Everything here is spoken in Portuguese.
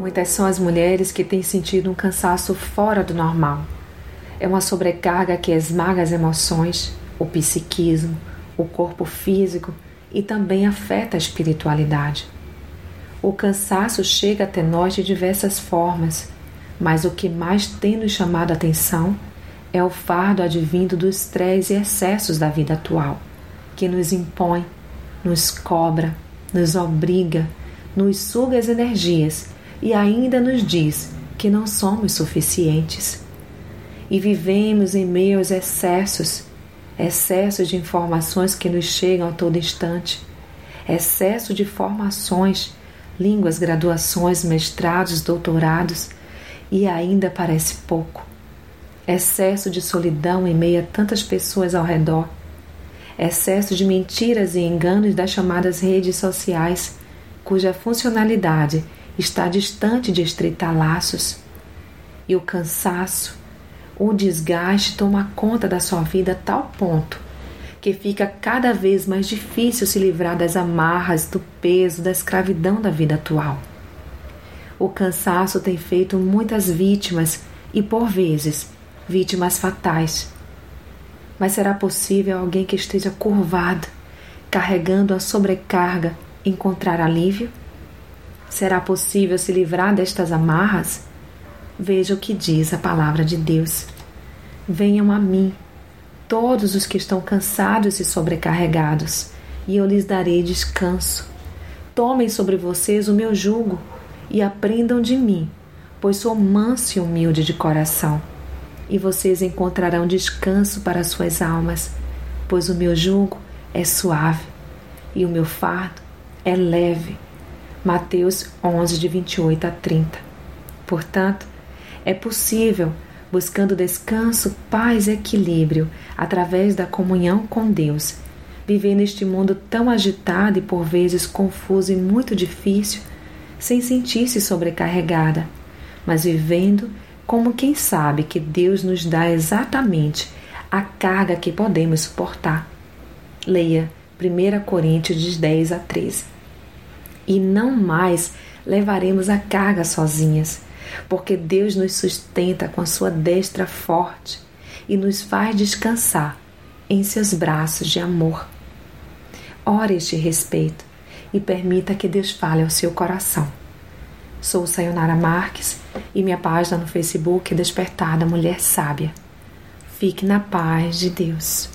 Muitas são as mulheres que têm sentido um cansaço fora do normal. É uma sobrecarga que esmaga as emoções, o psiquismo, o corpo físico e também afeta a espiritualidade. O cansaço chega até nós de diversas formas, mas o que mais tem nos chamado a atenção é o fardo advindo do estresse e excessos da vida atual, que nos impõe, nos cobra, nos obriga, nos suga as energias e ainda nos diz que não somos suficientes. E vivemos em meio aos excessos, excessos de informações que nos chegam a todo instante, excesso de formações línguas, graduações, mestrados, doutorados e ainda parece pouco. Excesso de solidão em meio a tantas pessoas ao redor. Excesso de mentiras e enganos das chamadas redes sociais, cuja funcionalidade está distante de estreitar laços. E o cansaço, o desgaste toma conta da sua vida a tal ponto que fica cada vez mais difícil se livrar das amarras, do peso, da escravidão da vida atual. O cansaço tem feito muitas vítimas e, por vezes, vítimas fatais. Mas será possível alguém que esteja curvado, carregando a sobrecarga, encontrar alívio? Será possível se livrar destas amarras? Veja o que diz a palavra de Deus. Venham a mim, todos os que estão cansados e sobrecarregados, e eu lhes darei descanso. Tomem sobre vocês o meu jugo e aprendam de mim, pois sou manso e humilde de coração. E vocês encontrarão descanso para suas almas, pois o meu jugo é suave e o meu fardo é leve. Mateus 11, de 28 a 30. Portanto, é possível buscando descanso, paz e equilíbrio através da comunhão com Deus. Viver neste mundo tão agitado e por vezes confuso e muito difícil, sem sentir-se sobrecarregada, mas vivendo como quem sabe que Deus nos dá exatamente a carga que podemos suportar. Leia 1 Coríntios 10 a 13. E não mais levaremos a carga sozinhas porque Deus nos sustenta com a sua destra forte e nos faz descansar em seus braços de amor. Ore este respeito e permita que Deus fale ao seu coração. Sou Sayonara Marques e minha página no Facebook é Despertada Mulher Sábia. Fique na paz de Deus.